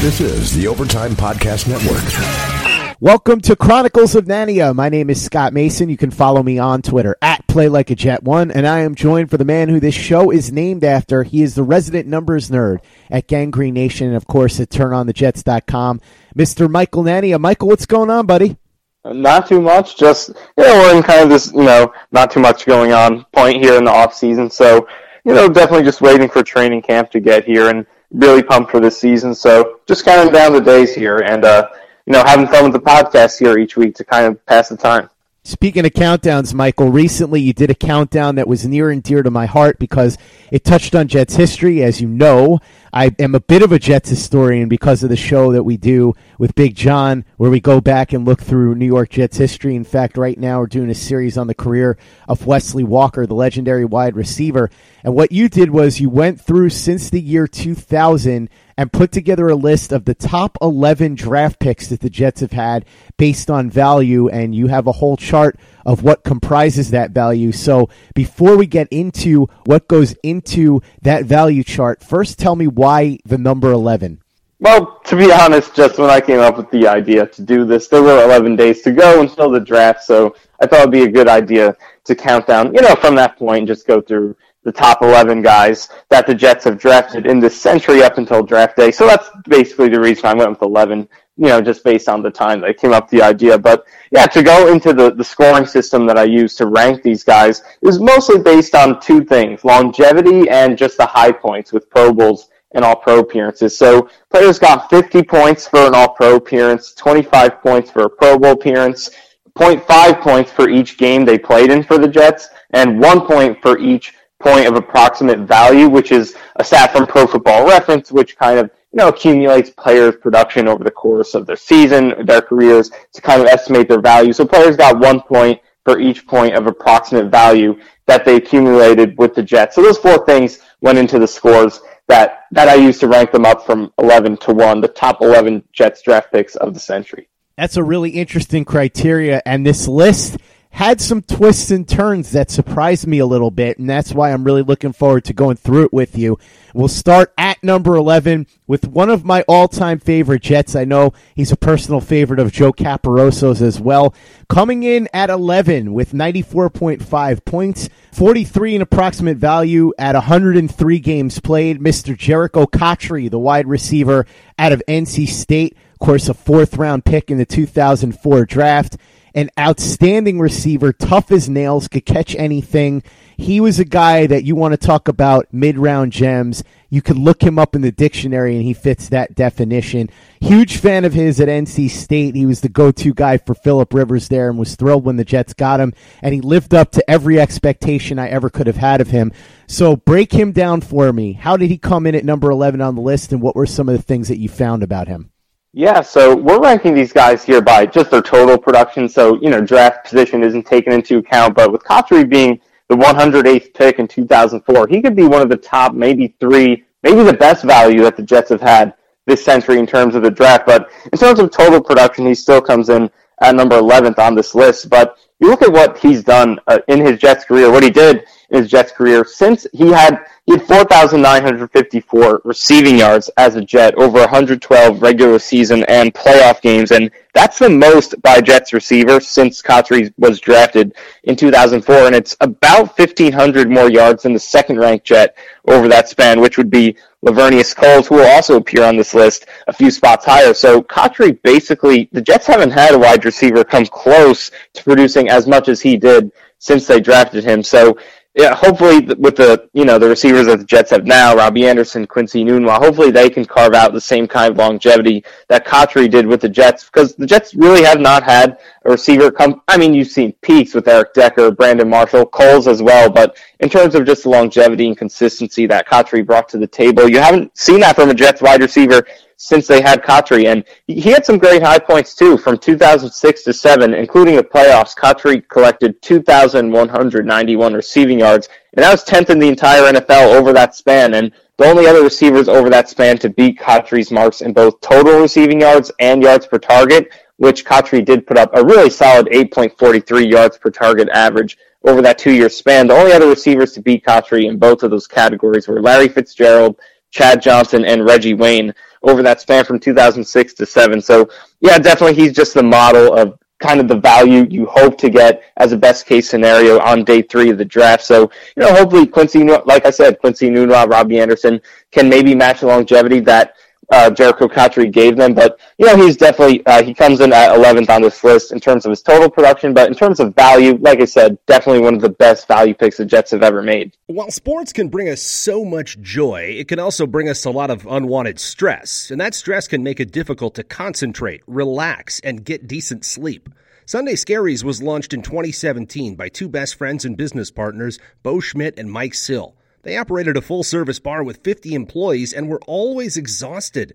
This is the Overtime Podcast Network. Welcome to Chronicles of Nania. My name is Scott Mason. You can follow me on Twitter at Play Like a Jet One, and I am joined for the man who this show is named after. He is the resident numbers nerd at Gang Green Nation, and of course at TurnOnTheJets.com, Mr. Michael Nania. Michael, what's going on, buddy? Uh, not too much. Just you know, we're in kind of this you know not too much going on point here in the off season. So you know, definitely just waiting for training camp to get here and really pumped for this season. So just counting down the days here and, uh, you know, having fun with the podcast here each week to kind of pass the time. Speaking of countdowns, Michael, recently you did a countdown that was near and dear to my heart because it touched on Jets history. As you know, I am a bit of a Jets historian because of the show that we do with Big John, where we go back and look through New York Jets history. In fact, right now we're doing a series on the career of Wesley Walker, the legendary wide receiver. And what you did was you went through since the year 2000 and put together a list of the top 11 draft picks that the Jets have had based on value, and you have a whole chart of what comprises that value. So before we get into what goes into that value chart, first tell me why the number 11. Well, to be honest, just when I came up with the idea to do this, there were 11 days to go until the draft, so I thought it'd be a good idea to count down, you know, from that point, just go through the top 11 guys that the Jets have drafted in this century up until draft day. So that's basically the reason I went with 11, you know, just based on the time that I came up with the idea. But yeah, to go into the, the scoring system that I use to rank these guys is mostly based on two things, longevity and just the high points with Pro Bowls and All Pro appearances. So players got 50 points for an All Pro appearance, 25 points for a Pro Bowl appearance, 0.5 points for each game they played in for the Jets, and one point for each point of approximate value, which is a stat from Pro Football Reference, which kind of you know accumulates players' production over the course of their season, their careers, to kind of estimate their value. So players got one point for each point of approximate value that they accumulated with the Jets. So those four things went into the scores that that I used to rank them up from 11 to 1, the top 11 Jets draft picks of the century. That's a really interesting criteria, and this list had some twists and turns that surprised me a little bit, and that's why I'm really looking forward to going through it with you. We'll start at number 11 with one of my all time favorite Jets. I know he's a personal favorite of Joe Caporoso's as well. Coming in at 11 with 94.5 points, 43 in approximate value at 103 games played, Mr. Jerricho Cotchery, the wide receiver out of NC State. Of course, a fourth round pick in the 2004 draft an outstanding receiver, tough as nails, could catch anything. He was a guy that you want to talk about mid round gems. You could look him up in the dictionary and he fits that definition. Huge fan of his at NC State. He was the go to guy for Philip Rivers there and was thrilled when the Jets got him. And he lived up to every expectation I ever could have had of him. So break him down for me. How did he come in at number 11 on the list and what were some of the things that you found about him? Yeah, so we're ranking these guys here by just their total production. So, you know, draft position isn't taken into account, but with Cotchery being the 108th pick in 2004, he could be one of the top, maybe three, maybe the best value that the Jets have had this century in terms of the draft. But in terms of total production, he still comes in at number 11th on this list. But you look at what he's done uh, in his Jets career, what he did in his Jets career since he had he had 4,954 receiving yards as a Jet over 112 regular season and playoff games, and that's the most by Jets receiver since Cotchery was drafted in 2004, and it's about 1,500 more yards than the second-ranked Jet over that span, which would be Laveranues Coles, who will also appear on this list a few spots higher. So Cotchery basically, the Jets haven't had a wide receiver come close to producing as much as he did since they drafted him. So yeah, hopefully with the you know the receivers that the Jets have now, Robby Anderson, Quincy Enunwa, hopefully they can carve out the same kind of longevity that Cotchery did with the Jets because the Jets really have not had a receiver come. I mean, you've seen peaks with Eric Decker, Brandon Marshall, Coles as well, but in terms of just the longevity and consistency that Cotchery brought to the table, you haven't seen that from a Jets wide receiver since they had Cotchery. And he had some great high points too from 2006 to 7, including the playoffs. Cotchery collected 2,191 receiving yards, and that was 10th in the entire NFL over that span. And the only other receivers over that span to beat Cotchery's marks in both total receiving yards and yards per target, which Cotchery did put up a really solid 8.43 yards per target average over that two year span. The only other receivers to beat Cotchery in both of those categories were Larry Fitzgerald Chad Johnson and Reggie Wayne, over that span from 2006 to 7. So, yeah, definitely he's just the model of kind of the value you hope to get as a best case scenario on day three of the draft. So, you know, hopefully Quincy, like I said, Quincy Enunwa, Robby Anderson can maybe match the longevity that uh, Jerricho Cotchery gave them. But, you know, he's definitely, uh, he comes in at 11th on this list in terms of his total production. But in terms of value, like I said, definitely one of the best value picks the Jets have ever made. While sports can bring us so much joy, it can also bring us a lot of unwanted stress. And that stress can make it difficult to concentrate, relax, and get decent sleep. Sunday Scaries was launched in 2017 by two best friends and business partners, Bo Schmidt and Mike Sill. They operated a full service bar with 50 employees and were always exhausted.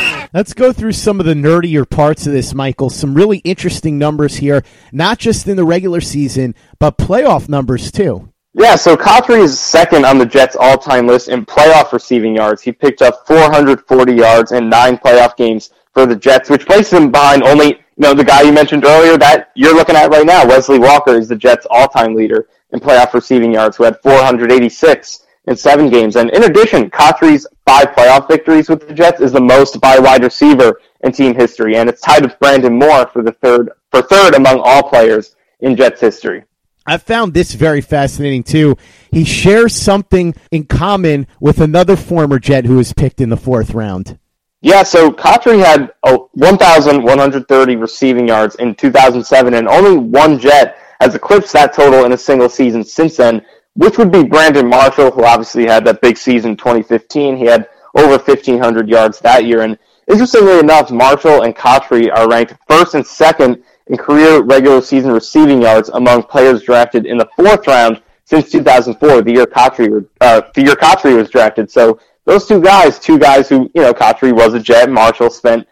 Let's go through some of the nerdier parts of this, Michael. Some really interesting numbers here, not just in the regular season, but playoff numbers too. Yeah, so Cotchery is second on the Jets' all-time list in playoff receiving yards. He picked up 440 yards in nine playoff games for the Jets, which places him behind only, you know, the guy you mentioned earlier that you're looking at right now, Wesley Walker, is the Jets' all-time leader in playoff receiving yards, who had 486 in seven games. And in addition, Cotchery's five playoff victories with the Jets is the most by wide receiver in team history, and it's tied with Brandon Moore for the third for third among all players in Jets history. I found this very fascinating too. He shares something in common with another former Jet who was picked in the fourth round. Yeah, so Cotchery had 1,130 receiving yards in 2007, and only one Jet has eclipsed that total in a single season since then which would be Brandon Marshall, who obviously had that big season 2015. He had over 1,500 yards that year. And interestingly enough, Marshall and Cotchery are ranked first and second in career regular season receiving yards among players drafted in the fourth round since 2004, the year Cotchery, uh, the year was drafted. So those two guys, two guys who, you know, Cotchery was a Jet, Marshall spent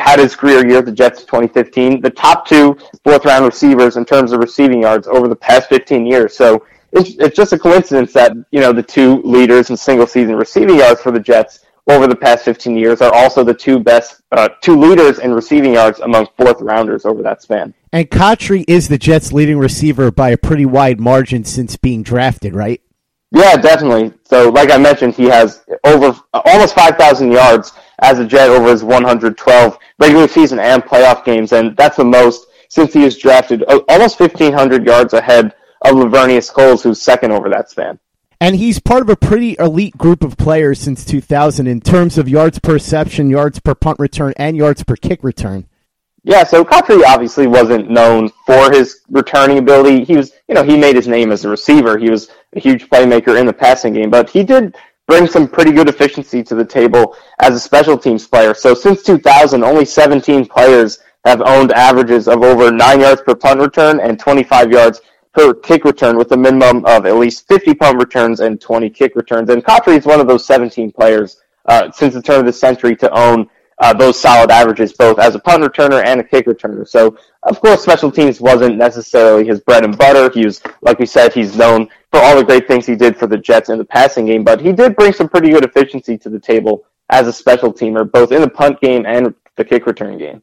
had his career year at the Jets in 2015. The top two fourth round receivers in terms of receiving yards over the past 15 years. So it's, it's just a coincidence that you know the two leaders in single season receiving yards for the Jets over the past 15 years are also the two best uh, two leaders in receiving yards among fourth rounders over that span. And Cotchery is the Jets' leading receiver by a pretty wide margin since being drafted, right? Yeah, definitely. So, like I mentioned, he has over almost 5,000 yards as a Jet over his 112 regular season and playoff games, and that's the most since he was drafted. Almost 1,500 yards ahead of Laveranues Coles, who's second over that span. And he's part of a pretty elite group of players since 2000 in terms of yards per reception, yards per punt return, and yards per kick return. Yeah, so Cotchery obviously wasn't known for his returning ability. He was, you know, he made his name as a receiver. He was a huge playmaker in the passing game, but he did bring some pretty good efficiency to the table as a special teams player. So since 2000, only 17 players have owned averages of over 9 yards per punt return and 25 yards per kick return with a minimum of at least 50 punt returns and 20 kick returns. And Cotchery is one of those 17 players uh, since the turn of the century to own uh, those solid averages, both as a punt returner and a kick returner. So, of course, special teams wasn't necessarily his bread and butter. He was, like we said, he's known for all the great things he did for the Jets in the passing game, but he did bring some pretty good efficiency to the table as a special teamer, both in the punt game and the kick return game.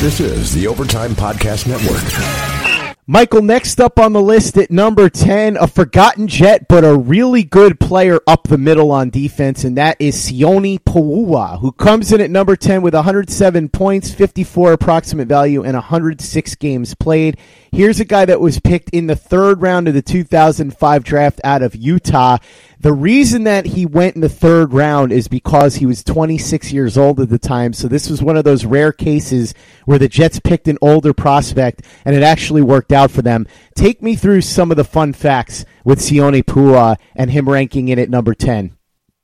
This is the Overtime Podcast Network. Michael, next up on the list at number 10, a forgotten Jet, but a really good player up the middle on defense, and that is Sione Pouha, who comes in at number 10 with 107 points, 54 approximate value, and 106 games played. Here's a guy that was picked in the third round of the 2005 draft out of Utah. The reason that he went in the third round is because he was 26 years old at the time. So this was one of those rare cases where the Jets picked an older prospect and it actually worked out for them. Take me through some of the fun facts with Sione Pouha and him ranking in at number 10.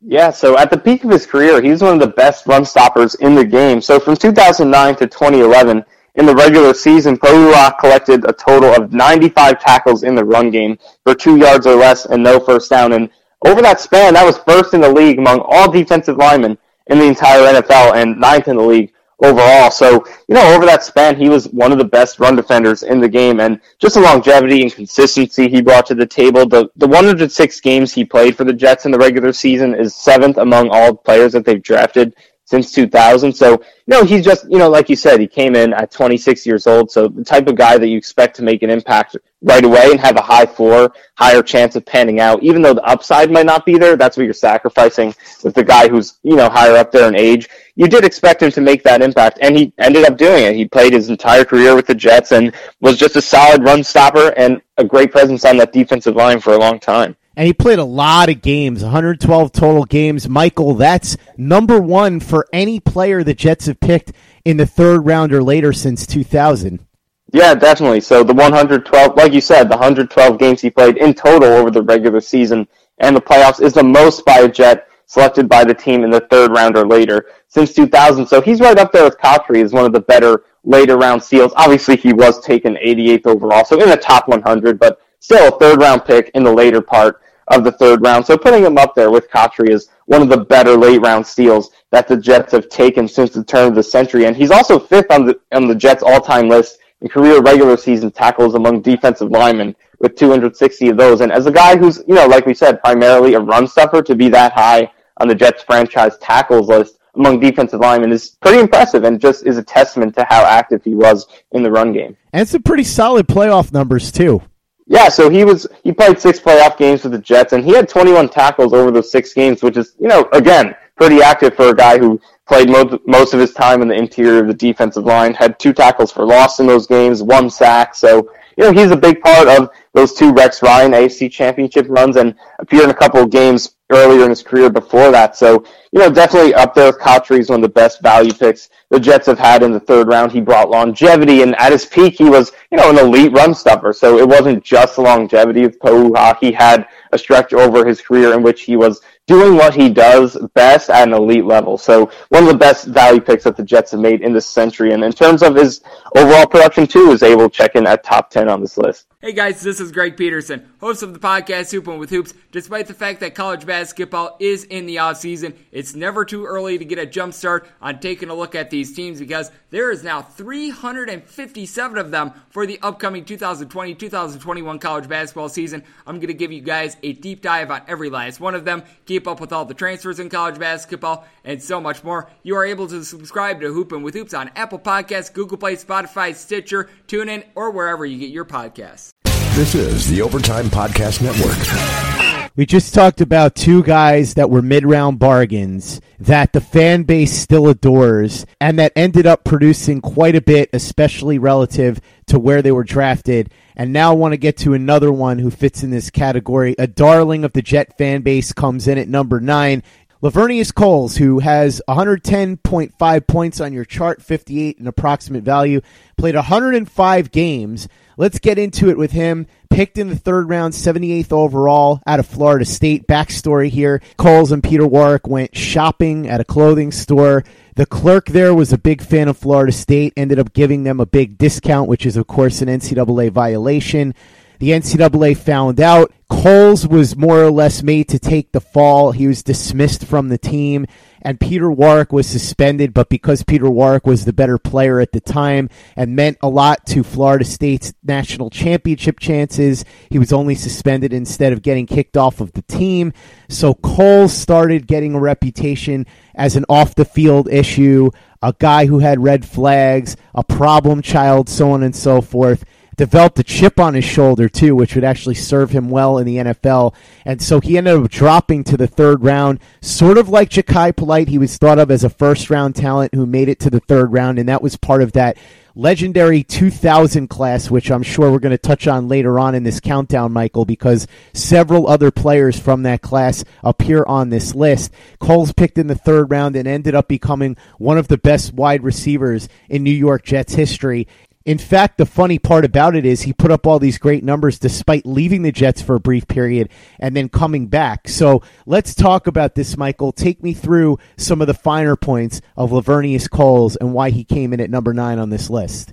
Yeah, so at the peak of his career, he was one of the best run stoppers in the game. So from 2009 to 2011, in the regular season, Pouha collected a total of 95 tackles in the run game for two yards or less and no first down. And over that span, that was first in the league among all defensive linemen in the entire NFL and ninth in the league overall. So, you know, over that span, he was one of the best run defenders in the game and just the longevity and consistency he brought to the table. The, the 106 games he played for the Jets in the regular season is seventh among all players that they've drafted since 2000. So, know, he's just, you know, like you said, he came in at 26 years old. So the type of guy that you expect to make an impact right away and have a high floor, higher chance of panning out, even though the upside might not be there. That's what you're sacrificing with the guy who's, you know, higher up there in age. You did expect him to make that impact and he ended up doing it. He played his entire career with the Jets and was just a solid run stopper and a great presence on that defensive line for a long time and he played a lot of games 112 total games. Michael that's number one for any player the jets have picked in the third round or later since 2000 yeah definitely. So the 112 like you said the 112 games he played in total over the regular season and the playoffs is the most by a jet selected by the team in the third round or later since 2000 so he's right up there with Cotchery as one of the better later round seals. obviously he was taken 88th overall so in the top 100 but still a third round pick in the later part of the third round. So putting him up there with Cotchery is one of the better late round steals that the Jets have taken since the turn of the century. And he's also fifth on the on the Jets all time list in career regular season tackles among defensive linemen with 260 of those. And as a guy who's, you know, like we said, primarily a run stuffer to be that high on the Jets franchise tackles list among defensive linemen is pretty impressive and just is a testament to how active he was in the run game. And some pretty solid playoff numbers too. Yeah, so he was he played six playoff games with the Jets, and he had 21 tackles over those six games, which is you know again pretty active for a guy who played most most of his time in the interior of the defensive line. Had two tackles for loss in those games, one sack. So you know he's a big part of those two Rex Ryan AFC Championship runs, and appeared in a couple of games earlier in his career before that. So, you know, definitely up there with is one of the best value picks the Jets have had in the third round. He brought longevity, and at his peak, he was, you know, an elite run stuffer. So it wasn't just the longevity of Pouha. He had a stretch over his career in which he was doing what he does best at an elite level. So one of the best value picks that the Jets have made in this century. And in terms of his overall production too, is able to check in at top 10 on this list. Hey guys, this is Greg Peterson, host of the podcast Hoopin' with Hoops. Despite the fact that college basketball is in the off season, it's never too early to get a jump start on taking a look at these teams because there is now 357 of them for the upcoming 2020-2021 college basketball season. I'm going to give you guys a deep dive on every last one of them, keep up with all the transfers in college basketball, and so much more. You are able to subscribe to Hoopin' with Hoops on Apple Podcasts, Google Play, Spotify, Stitcher, TuneIn, or wherever you get your podcasts. This is the Overtime Podcast Network. We just talked about two guys that were mid round bargains that the fan base still adores and that ended up producing quite a bit, especially relative to where they were drafted. And now want to get to another one who fits in this category. A darling of the Jet fan base comes in at number nine. Laveranues Coles, who has 110.5 points on your chart, 58 in approximate value, played 105 games Let's get into it with him. Picked in the third round, 78th overall out of Florida State. Backstory here Coles and Peter Warrick went shopping at a clothing store. The clerk there was a big fan of Florida State, ended up giving them a big discount, which is, of course, an NCAA violation. The NCAA found out. Coles was more or less made to take the fall. He was dismissed from the team, and Peter Warrick was suspended. But because Peter Warrick was the better player at the time and meant a lot to Florida State's national championship chances, he was only suspended instead of getting kicked off of the team. So Coles started getting a reputation as an off the field issue, a guy who had red flags, a problem child, so on and so forth developed a chip on his shoulder too, which would actually serve him well in the NFL. And so he ended up dropping to the third round, sort of like Jachai Polite. He was thought of as a first round talent who made it to the third round, and that was part of that legendary 2000 class, which I'm sure we're going to touch on later on in this countdown, Michael, because several other players from that class appear on this list. Coles picked in the third round and ended up becoming one of the best wide receivers in New York Jets history. In fact, the funny part about it is he put up all these great numbers despite leaving the Jets for a brief period and then coming back. So let's talk about this, Michael. Take me through some of the finer points of Laveranues Coles and why he came in at number nine on this list.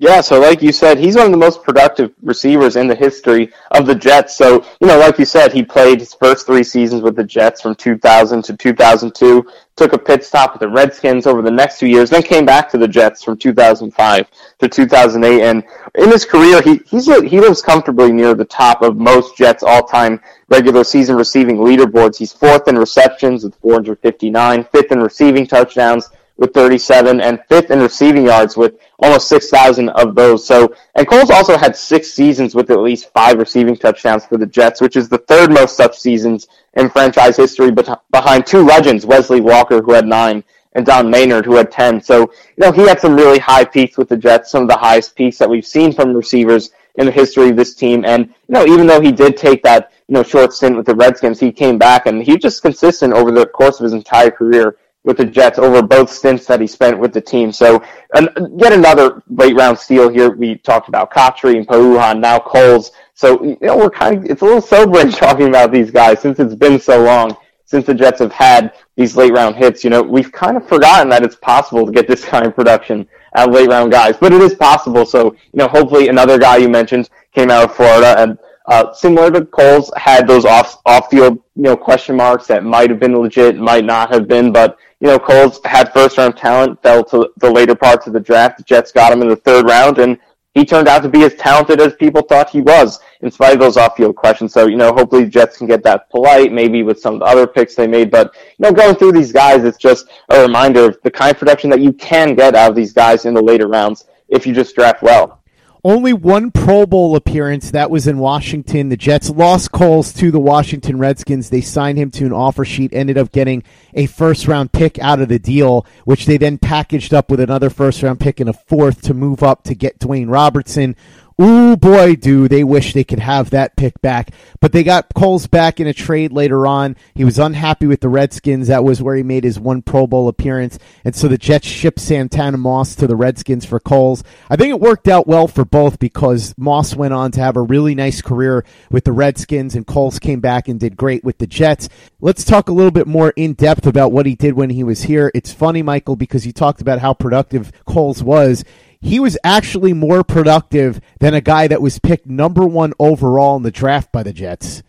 Yeah, so like you said, he's one of the most productive receivers in the history of the Jets. So, you know, like you said, he played his first three seasons with the Jets from 2000 to 2002, took a pit stop with the Redskins over the next two years, then came back to the Jets from 2005 to 2008. And in his career, he, he's, he lives comfortably near the top of most Jets all-time regular season receiving leaderboards. He's fourth in receptions with 459, fifth in receiving touchdowns with 37, and fifth in receiving yards with almost 6,000 of those. So, and Coles also had six seasons with at least five receiving touchdowns for the Jets, which is the third most such seasons in franchise history, behind two legends, Wesley Walker, who had nine, and Don Maynard, who had 10. So, you know, he had some really high peaks with the Jets, some of the highest peaks that we've seen from receivers in the history of this team. And, you know, even though he did take that, you know, short stint with the Redskins, he came back and he was just consistent over the course of his entire career with the Jets over both stints that he spent with the team. So and yet another late round steal here. We talked about Cotchery and Pau'uhan, now Coles. So you know we're kind of it's a little sobering talking about these guys since it's been so long since the Jets have had these late round hits. You know we've kind of forgotten that it's possible to get this kind of production out of late round guys, but it is possible. So you know hopefully another guy you mentioned came out of Florida and. Uh, similar to Coles, had those off off field you know question marks that might have been legit, might not have been, but you know, Coles had first round talent, fell to the later parts of the draft. The Jets got him in the third round, and he turned out to be as talented as people thought he was, in spite of those off field questions. So, you know, hopefully the Jets can get that polite, maybe with some of the other picks they made. But, you know, going through these guys, it's just a reminder of the kind of production that you can get out of these guys in the later rounds if you just draft well. Only one Pro Bowl appearance. That was in Washington. The Jets lost Coles to the Washington Redskins. They signed him to an offer sheet, ended up getting a first round pick out of the deal, which they then packaged up with another first round pick and a fourth to move up to get DeWayne Robertson, Ooh, boy, do they wish they could have that pick back. But they got Coles back in a trade later on. He was unhappy with the Redskins. That was where he made his one Pro Bowl appearance. And so the Jets shipped Santana Moss to the Redskins for Coles. I think it worked out well for both because Moss went on to have a really nice career with the Redskins and Coles came back and did great with the Jets. Let's talk a little bit more in depth about what he did when he was here. It's funny, Michael, because you talked about how productive Coles was he was actually more productive than a guy that was picked number one overall in the draft by the Jets.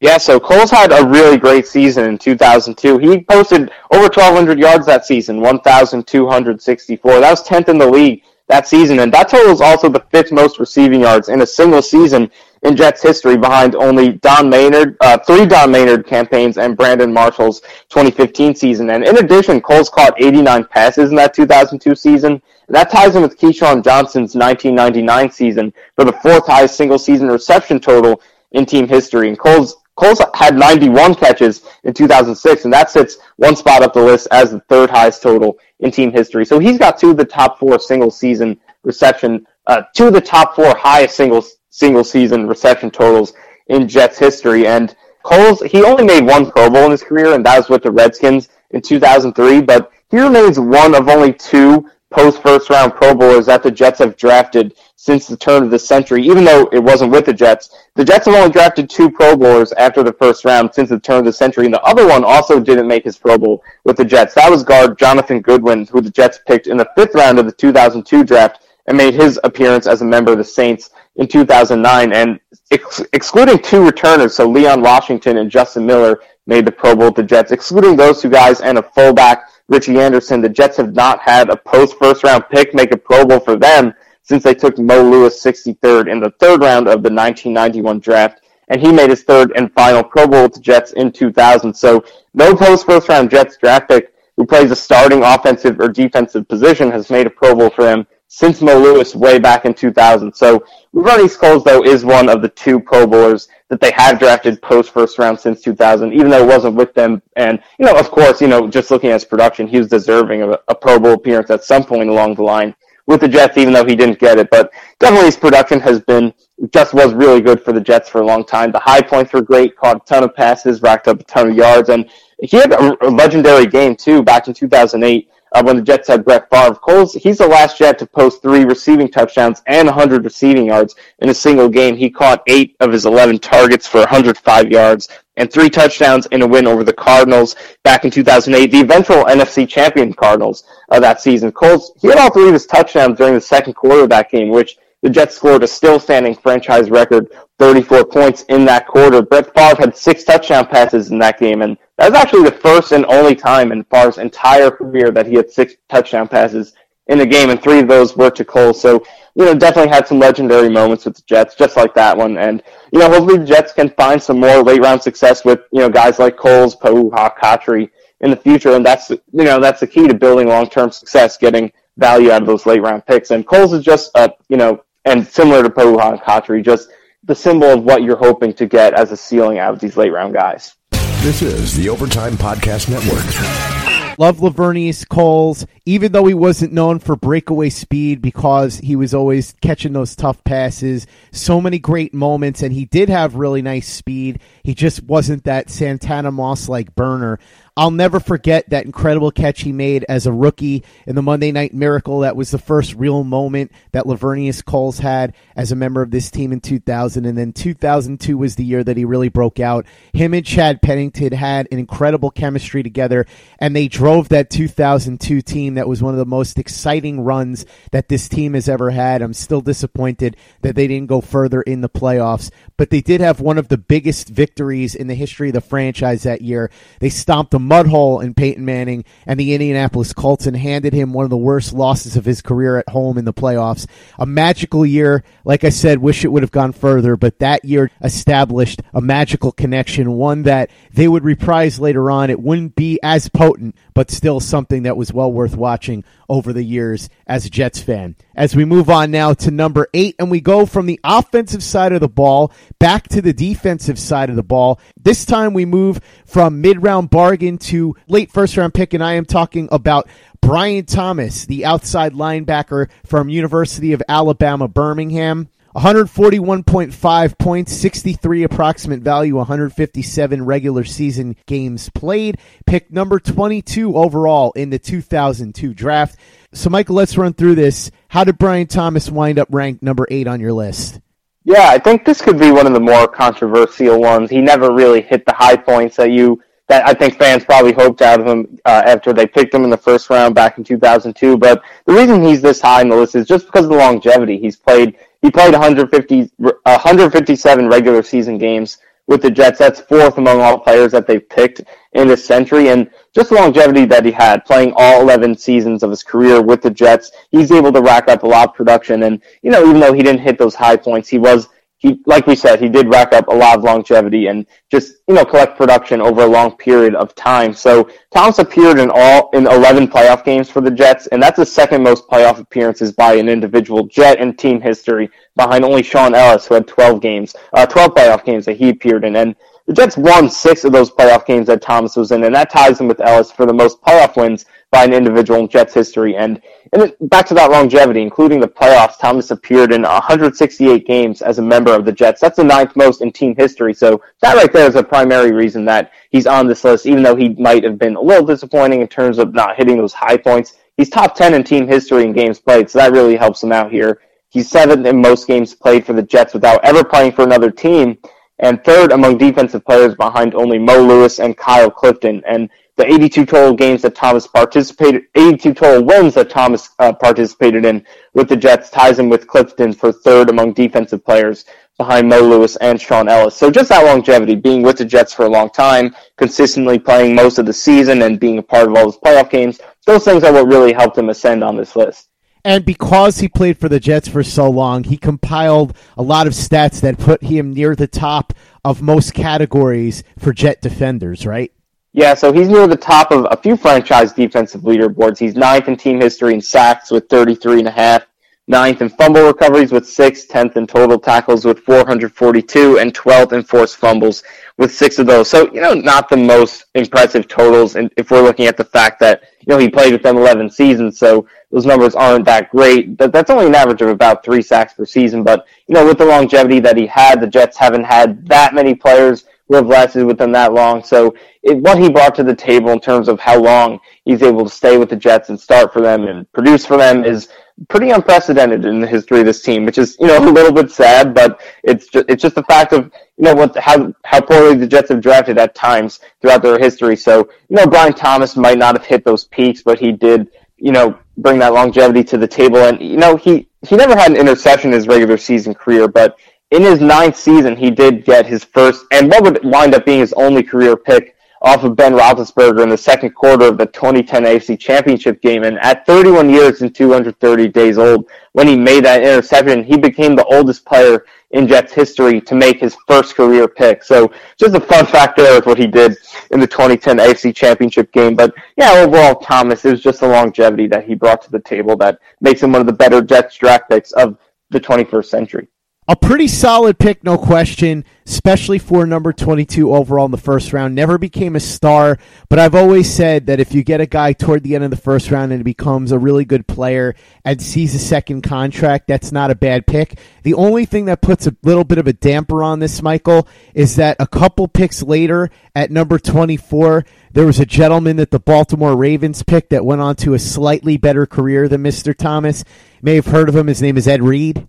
Yeah, so Coles had a really great season in 2002. He posted over 1,200 yards that season, 1,264. That was 10th in the league that season, and that total is also the fifth most receiving yards in a single season in Jets history, behind only Don Maynard, uh, three Don Maynard campaigns, and Brandon Marshall's 2015 season. And in addition, Coles caught 89 passes in that 2002 season, that ties in with Keyshawn Johnson's 1999 season for the fourth highest single season reception total in team history. And Coles Coles had 91 catches in 2006, and that sits one spot up the list as the third highest total in team history. So he's got two of the top four single season reception, uh, two of the top four highest single single season reception totals in Jets history. And Coles, he only made one Pro Bowl in his career, and that was with the Redskins in 2003. But he remains one of only two post first round Pro Bowlers that the Jets have drafted since the turn of the century, even though it wasn't with the Jets. The Jets have only drafted two Pro Bowlers after the first round since the turn of the century, and the other one also didn't make his Pro Bowl with the Jets. That was guard Jonathan Goodwin, who the Jets picked in the fifth round of the 2002 draft and made his appearance as a member of the Saints in 2009. And ex- excluding two returners, so Leon Washington and Justin Miller made the Pro Bowl with the Jets. Excluding those two guys and a fullback, Richie Anderson, the Jets have not had a post first round pick make a Pro Bowl for them since they took Mo Lewis 63rd in the third round of the 1991 draft. And he made his third and final Pro Bowl with the Jets in 2000. So no post first round Jets draft pick who plays a starting offensive or defensive position has made a Pro Bowl for them since Mo Lewis way back in 2000. So Ronnie Coles, though, is one of the two Pro Bowlers that they have drafted post first round since 2000, even though it wasn't with them. And, you know, of course, you know, just looking at his production, he was deserving of a, a Pro Bowl appearance at some point along the line with the Jets, even though he didn't get it. But definitely his production has been, just was really good for the Jets for a long time. The high points were great, caught a ton of passes, racked up a ton of yards, and he had a, legendary game, too, back in 2008 uh, when the Jets had Brett Favre. Coles, he's the last Jet to post three receiving touchdowns and 100 receiving yards in a single game. He caught eight of his 11 targets for 105 yards and three touchdowns in a win over the Cardinals back in 2008, the eventual NFC champion Cardinals uh, that season. Coles, he had all three of his touchdowns during the second quarter of that game, which the Jets scored a still standing franchise record 34 points in that quarter. Brett Favre had six touchdown passes in that game, and that was actually the first and only time in Favre's entire career that he had six touchdown passes in a game, and three of those were to Cole. So, you know, definitely had some legendary moments with the Jets, just like that one. And, you know, hopefully the Jets can find some more late round success with, you know, guys like Coles, Pouha, Cotchery in the future. And that's, you know, that's the key to building long term success, getting value out of those late round picks. And Coles is just, a, you know, and similar to Pouha and Cotchery, just the symbol of what you're hoping to get as a ceiling out of these late round guys. This is the Overtime Podcast Network. Love Laveranues Coles, even though he wasn't known for breakaway speed because he was always catching those tough passes. So many great moments, and he did have really nice speed. He just wasn't that Santana Moss like burner. I'll never forget that incredible catch he made as a rookie in the Monday Night Miracle. That was the first real moment that Laveranues Coles had as a member of this team in 2000. And then 2002 was the year that he really broke out. Him and Chad Pennington had an incredible chemistry together, and they drove that 2002 team that was one of the most exciting runs that this team has ever had. I'm still disappointed that they didn't go further in the playoffs, but they did have one of the biggest victories in the history of the franchise that year. They stomped them mud hole in Peyton Manning and the Indianapolis Colts and handed him one of the worst losses of his career at home in the playoffs. A magical year. Like I said, wish it would have gone further, but that year established a magical connection, one that they would reprise later on. It wouldn't be as potent, but still something that was well worth watching over the years as a Jets fan. As we move on now to number eight, and we go from the offensive side of the ball back to the defensive side of the ball. This time we move from mid round bargain to late first round pick, and I am talking about Brian Thomas, the outside linebacker from University of Alabama, Birmingham. 141.5 points, 63 approximate value, 157 regular season games played. Pick number 22 overall in the 2002 draft. So, Michael, let's run through this. How did Brian Thomas wind up ranked number eight on your list? Yeah, I think this could be one of the more controversial ones. He never really hit the high points that you that I think fans probably hoped out of him uh, after they picked him in the first round back in 2002. But the reason he's this high in the list is just because of the longevity. He's played he played 150 uh, 157 regular season games with the Jets. That's fourth among all players that they've picked in this century. And just the longevity that he had, playing all 11 seasons of his career with the Jets, he's able to rack up a lot of production. And, you know, even though he didn't hit those high points, he was he, like we said, he did rack up a lot of longevity and just, you know, collect production over a long period of time. So Thomas appeared in all, in 11 playoff games for the Jets, and that's the second most playoff appearances by an individual Jet in team history, behind only Shaun Ellis, who had 12 games, uh, 12 playoff games that he appeared in. And the Jets won six of those playoff games that Thomas was in, and that ties him with Ellis for the most playoff wins by an individual in Jets history. And, and back to that longevity, including the playoffs, Thomas appeared in 168 games as a member of the Jets. That's the ninth most in team history. So that right there is a primary reason that he's on this list, even though he might have been a little disappointing in terms of not hitting those high points. He's top 10 in team history in games played, so that really helps him out here. He's seventh in most games played for the Jets without ever playing for another team and third among defensive players behind only Mo Lewis and Kyle Clifton. And the 82 total games that Thomas participated, 82 total wins that Thomas uh, participated in with the Jets ties him with Clifton for third among defensive players behind Mo Lewis and Shaun Ellis. So just that longevity, being with the Jets for a long time, consistently playing most of the season and being a part of all those playoff games, those things are what really helped him ascend on this list. And because he played for the Jets for so long, he compiled a lot of stats that put him near the top of most categories for Jet defenders, right? Yeah, so he's near the top of a few franchise defensive leaderboards. He's ninth in team history in sacks with 33 and a half, ninth in fumble recoveries with six, tenth in total tackles with 442, and 12th in forced fumbles with six of those. So, you know, not the most impressive totals and if we're looking at the fact that, you know, he played with them 11 seasons, so those numbers aren't that great. But that's only an average of about three sacks per season. But, you know, with the longevity that he had, the Jets haven't had that many players who have lasted with them that long. So it, what he brought to the table in terms of how long he's able to stay with the Jets and start for them and produce for them is pretty unprecedented in the history of this team, which is you know a little bit sad, but it's just, it's just the fact of you know what how how poorly the Jets have drafted at times throughout their history. So you know Brian Thomas might not have hit those peaks, but he did you know bring that longevity to the table, and you know he he never had an interception in his regular season career, but in his ninth season, he did get his first, and what would wind up being his only career pick off of Ben Roethlisberger in the second quarter of the 2010 AFC Championship game. And at 31 years and 230 days old, when he made that interception, he became the oldest player in Jets history to make his first career pick. So just a fun fact there of what he did in the 2010 AFC Championship game. But yeah, overall, Thomas, it was just the longevity that he brought to the table that makes him one of the better Jets draft picks of the 21st century. A pretty solid pick, no question, especially for number 22 overall in the first round. Never became a star, but I've always said that if you get a guy toward the end of the first round and he becomes a really good player and sees a second contract, that's not a bad pick. The only thing that puts a little bit of a damper on this, Michael, is that a couple picks later at number 24, there was a gentleman that the Baltimore Ravens picked that went on to a slightly better career than Mr. Thomas. You may have heard of him. His name is Ed Reed.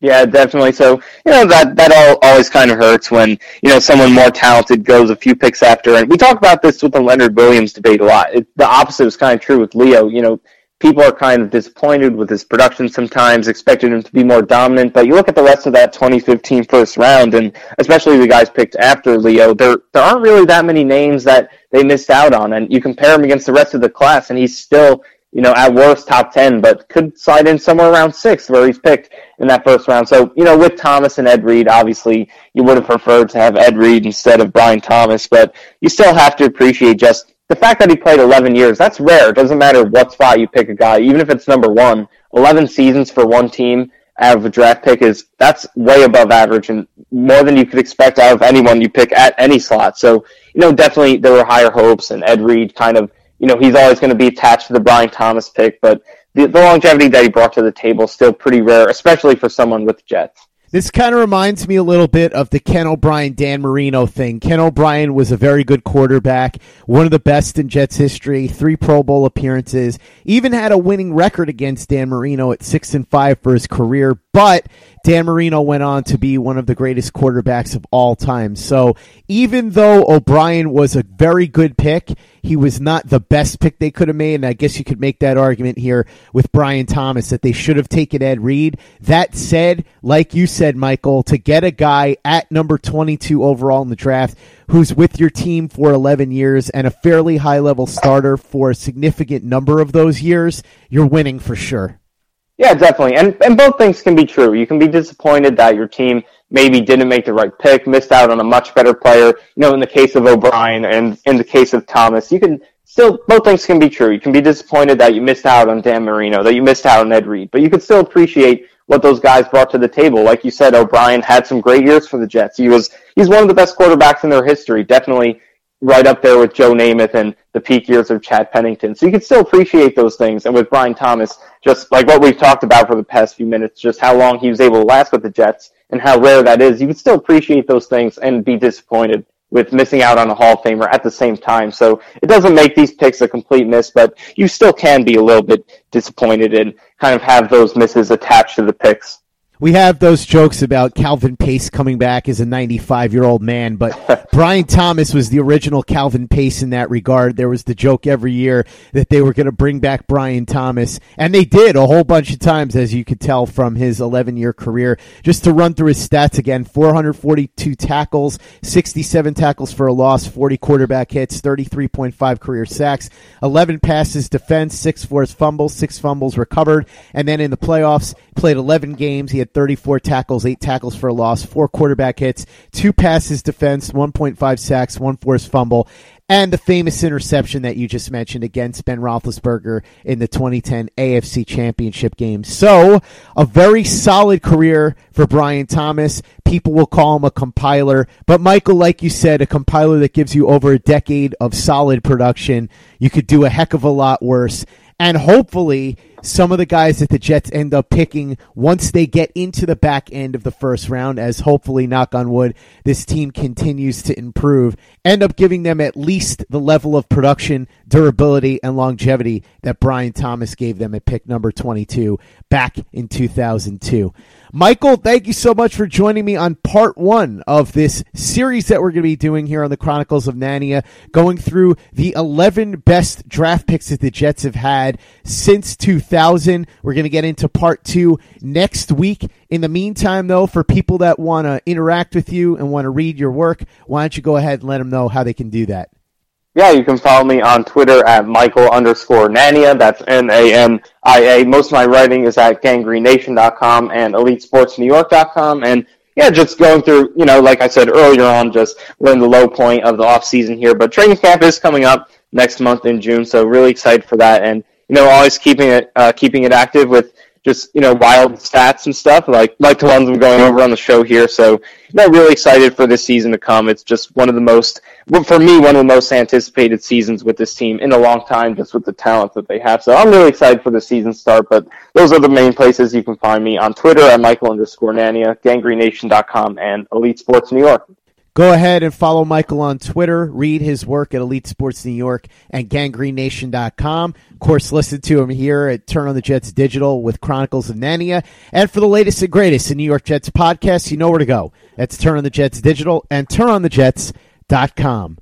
Yeah, definitely. So you know that that all always kind of hurts when you know someone more talented goes a few picks after. And we talk about this with the Leonard Williams debate a lot. It, the opposite is kind of true with Leo. You know, people are kind of disappointed with his production sometimes, expected him to be more dominant. But you look at the rest of that 2015 first round, and especially the guys picked after Leo, there there aren't really that many names that they missed out on. And you compare him against the rest of the class, and he's still you know, at worst top 10, but could slide in somewhere around six where he's picked in that first round. So, you know, with Thomas and Ed Reed, obviously you would have preferred to have Ed Reed instead of Brian Thomas, but you still have to appreciate just the fact that he played 11 years. That's rare. It doesn't matter what spot you pick a guy, even if it's number one. 11 seasons for one team out of a draft pick is, that's way above average and more than you could expect out of anyone you pick at any slot. So, you know, definitely there were higher hopes and Ed Reed kind of you know, he's always going to be attached to the Brian Thomas pick, but the, the longevity that he brought to the table is still pretty rare, especially for someone with Jets. This kind of reminds me a little bit of the Ken O'Brien, Dan Marino thing. Ken O'Brien was a very good quarterback, one of the best in Jets history, three Pro Bowl appearances, even had a winning record against Dan Marino at six and five for his career, but Dan Marino went on to be one of the greatest quarterbacks of all time. So even though O'Brien was a very good pick, he was not the best pick they could have made. And I guess you could make that argument here with Brian Thomas that they should have taken Ed Reed. That said, like you said, Michael, to get a guy at number 22 overall in the draft who's with your team for 11 years and a fairly high level starter for a significant number of those years, you're winning for sure. Yeah, definitely. And and both things can be true. You can be disappointed that your team maybe didn't make the right pick, missed out on a much better player. You know, in the case of O'Brien and in the case of Thomas, you can still both things can be true. You can be disappointed that you missed out on Dan Marino, that you missed out on Ed Reed, but you can still appreciate what those guys brought to the table. Like you said, O'Brien had some great years for the Jets. He was he's one of the best quarterbacks in their history. Definitely right up there with Joe Namath and the peak years of Chad Pennington. So you can still appreciate those things. And with Brian Thomas, just like what we've talked about for the past few minutes, just how long he was able to last with the Jets and how rare that is, you can still appreciate those things and be disappointed with missing out on a Hall of Famer at the same time. So it doesn't make these picks a complete miss, but you still can be a little bit disappointed and kind of have those misses attached to the picks. We have those jokes about Calvin Pace coming back as a 95 year old man, but Brian Thomas was the original Calvin Pace in that regard. There was the joke every year that they were going to bring back Brian Thomas, and they did a whole bunch of times, as you could tell from his 11 year career. Just to run through his stats again 442 tackles, 67 tackles for a loss, 40 quarterback hits, 33.5 career sacks, 11 passes defense, 6 forced fumbles, 6 fumbles recovered, and then in the playoffs, played 11 games. He had 34 tackles, 8 tackles for a loss, 4 quarterback hits, 2 passes defense, 1.5 sacks, 1 forced fumble, and the famous interception that you just mentioned against Ben Roethlisberger in the 2010 AFC Championship game. So, a very solid career for Brian Thomas. People will call him a compiler, but Michael, like you said, a compiler that gives you over a decade of solid production. You could do a heck of a lot worse. And hopefully, some of the guys that the Jets end up picking once they get into the back end of the first round, as hopefully, knock on wood, this team continues to improve, end up giving them at least the level of production, durability, and longevity that Bryan Thomas gave them at pick number 22 back in 2002. Michael, thank you so much for joining me on part one of this series that we're going to be doing here on the Chronicles of Nania, going through the 11 best draft picks that the Jets have had since 2000. We're going to get into part two next week. In the meantime, though, for people that want to interact with you and want to read your work, why don't you go ahead and let them know how they can do that? Yeah, you can follow me on Twitter at Michael underscore Nania. That's N A N I A. Most of my writing is at ganggreennation.com and elitesportsnewyork.com. And yeah, just going through, you know, like I said earlier on, just we're in the low point of the off season here, but training camp is coming up next month in June. So really excited for that. And, you know, always keeping it, uh, keeping it active with just you know wild stats and stuff like like the ones we're going over on the show here. So you know, really excited for this season to come. It's just one of the most, for me, one of the most anticipated seasons with this team in a long time, just with the talent that they have. So I'm really excited for the season start. But those are the main places you can find me on Twitter at Michael underscore Nania, GangGreenNation.com, and Elite Sports New York. Go ahead and follow Michael on Twitter. Read his work at Elite Sports New York and GangGreenNation.com. Of course, listen to him here at Turn on the Jets Digital with Chronicles of Nania. And for the latest and greatest in New York Jets podcasts, you know where to go. That's Turn on the Jets Digital and TurnOnTheJets.com.